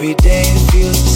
Every day it feels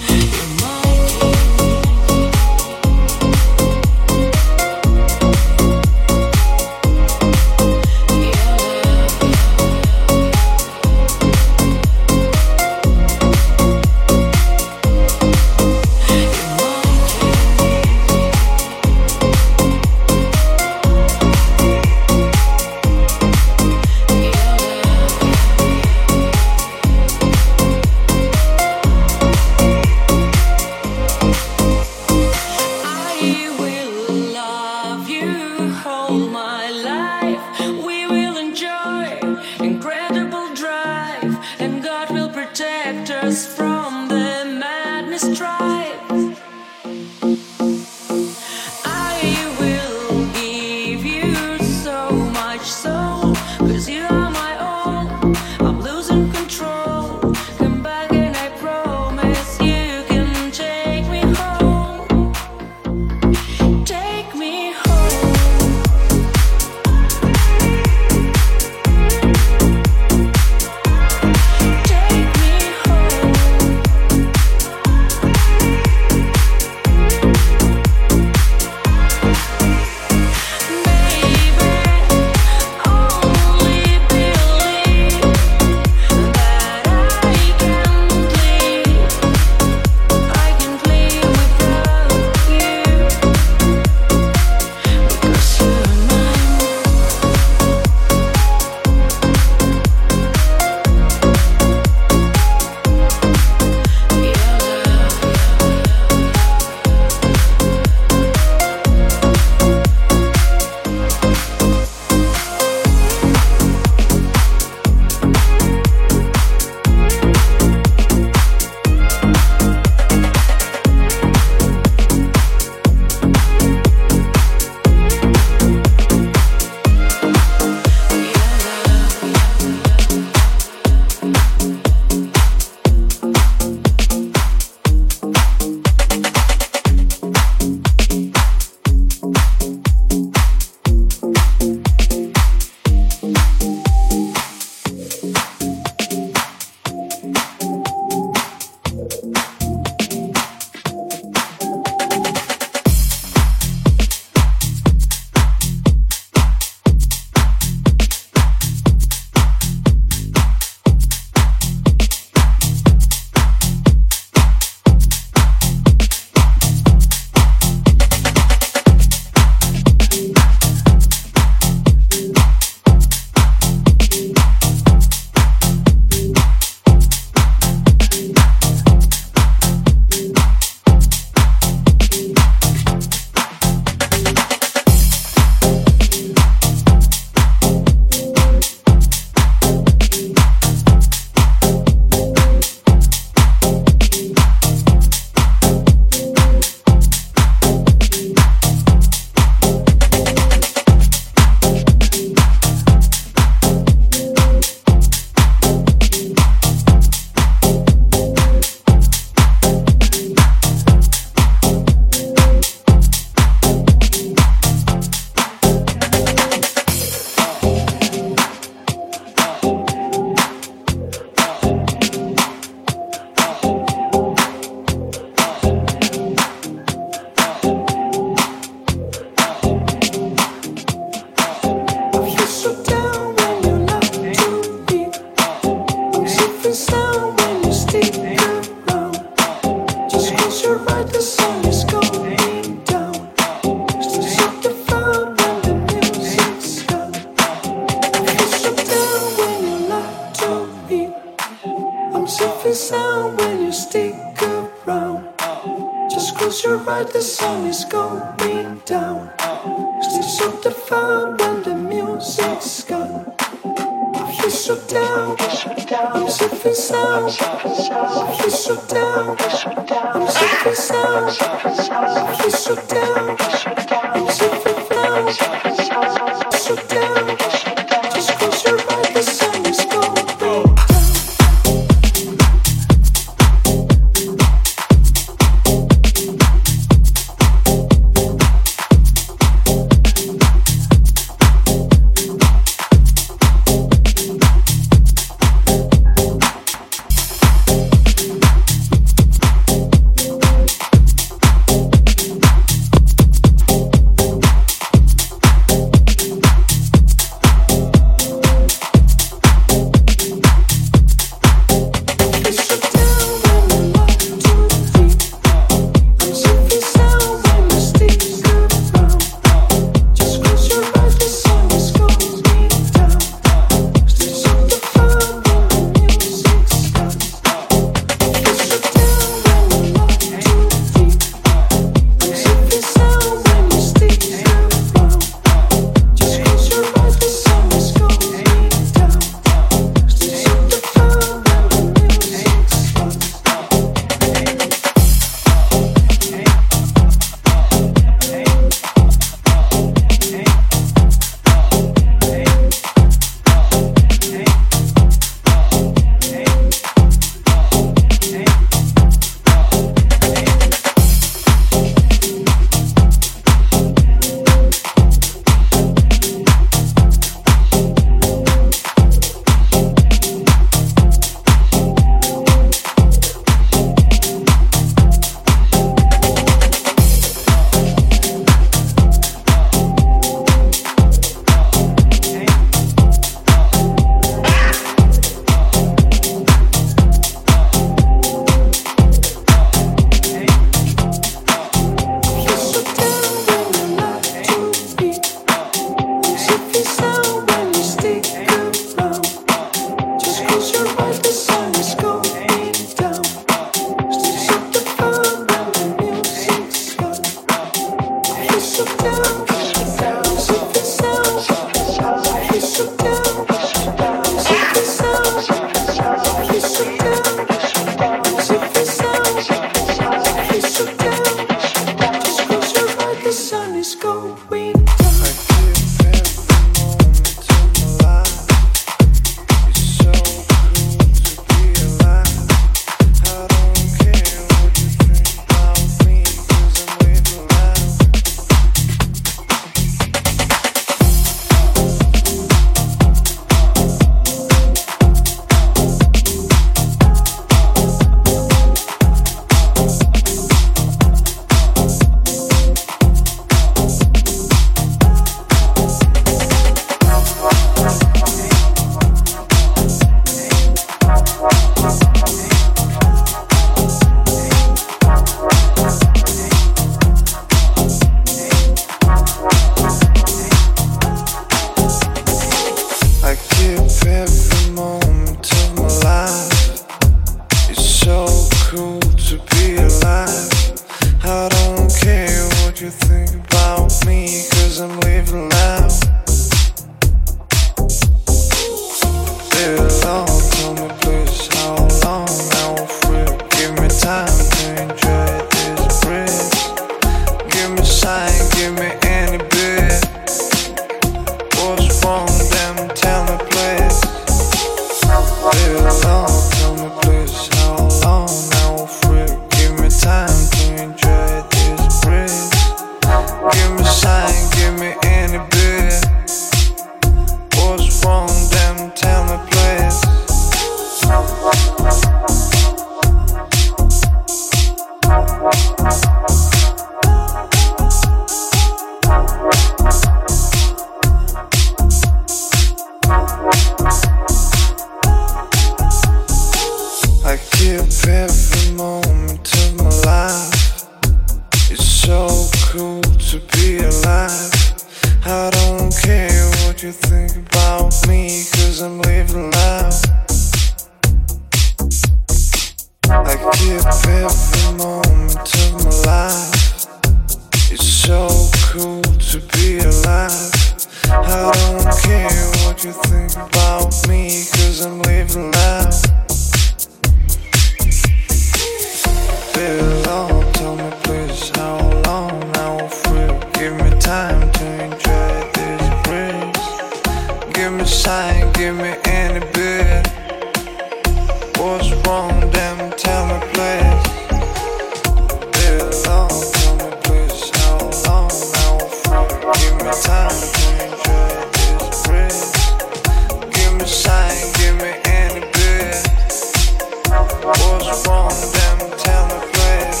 What's wrong, damn, tell me please.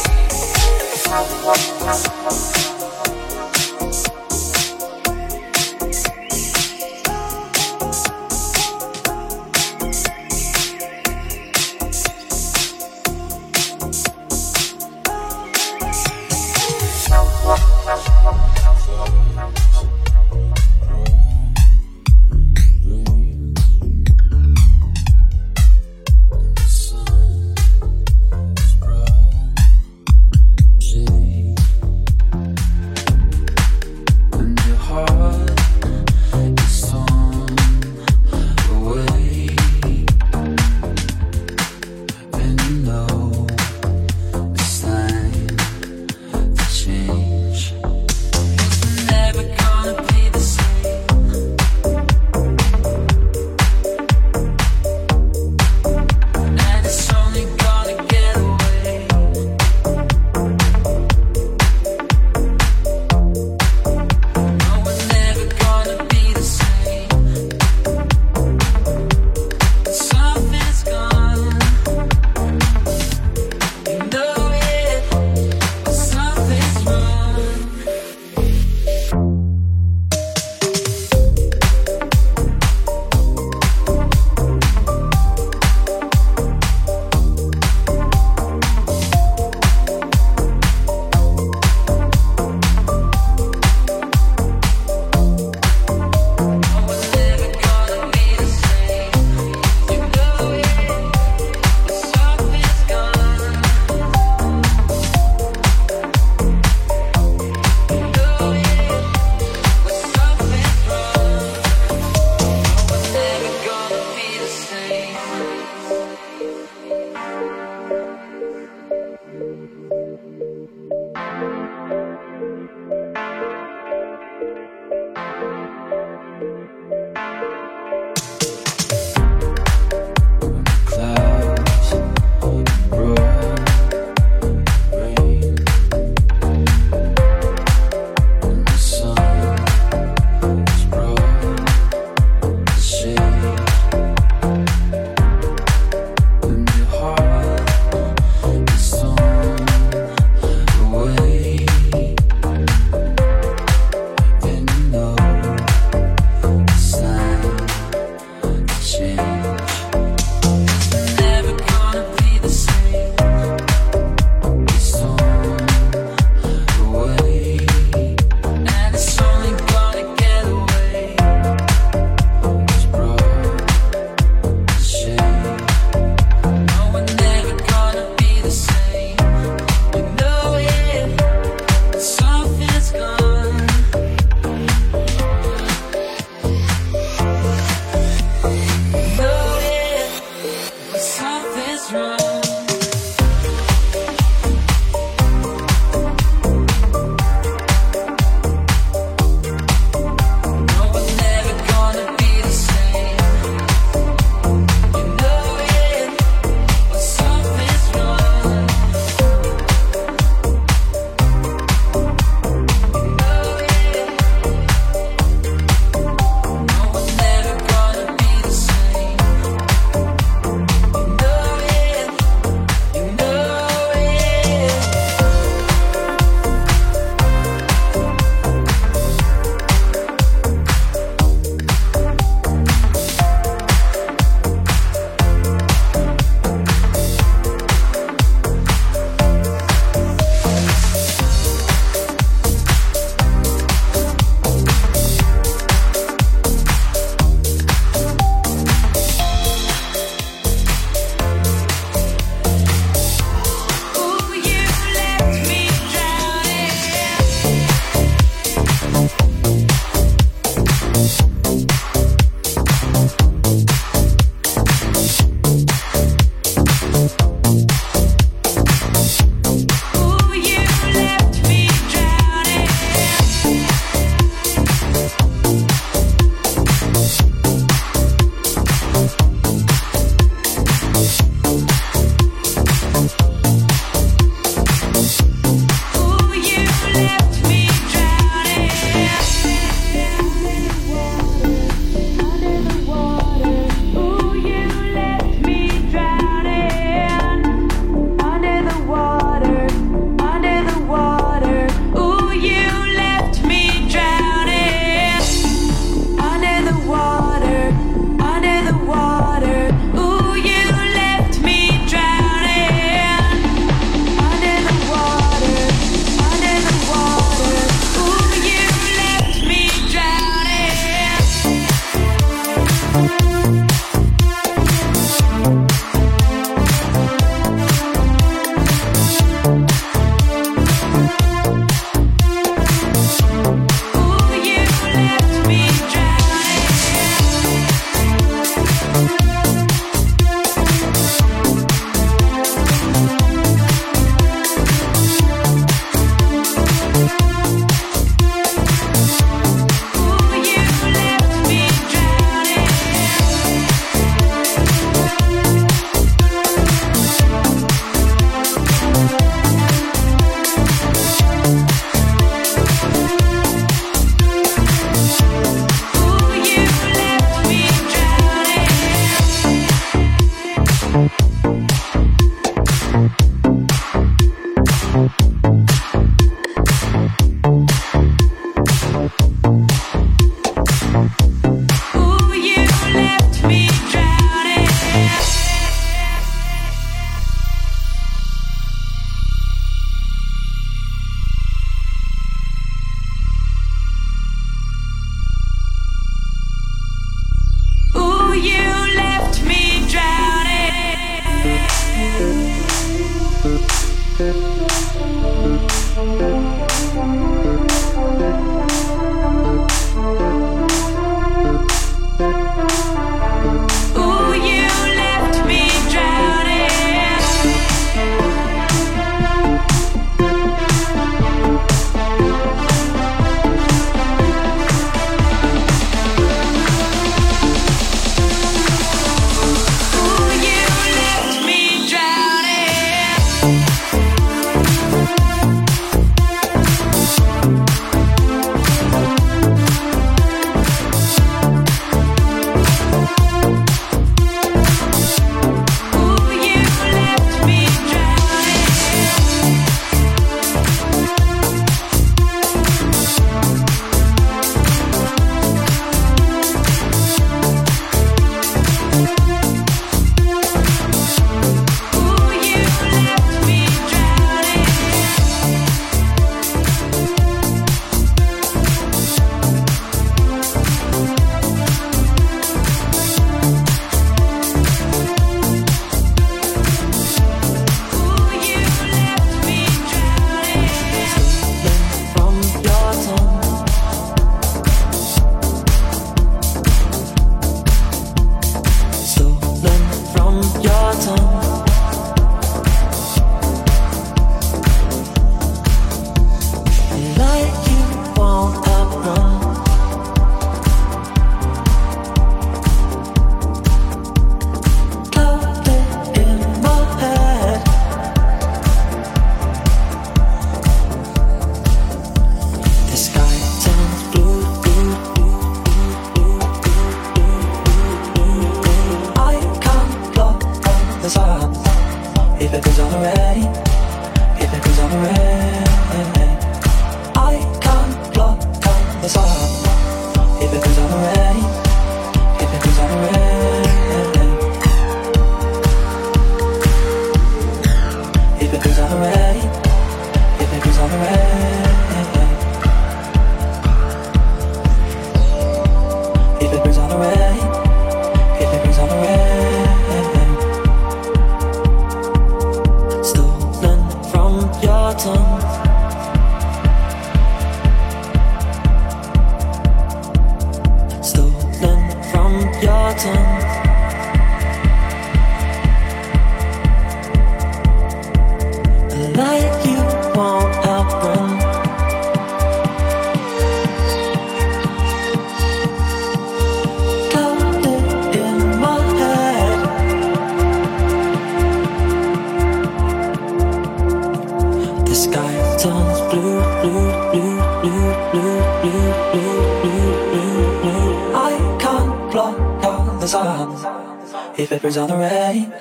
It brings on the rain.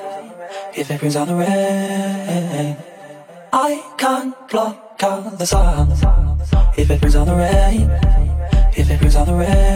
If it brings on the rain. I can't block out the sun if it brings on the rain. If it brings on the rain.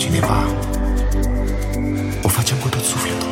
Cineva, o facem cu tot sufletul.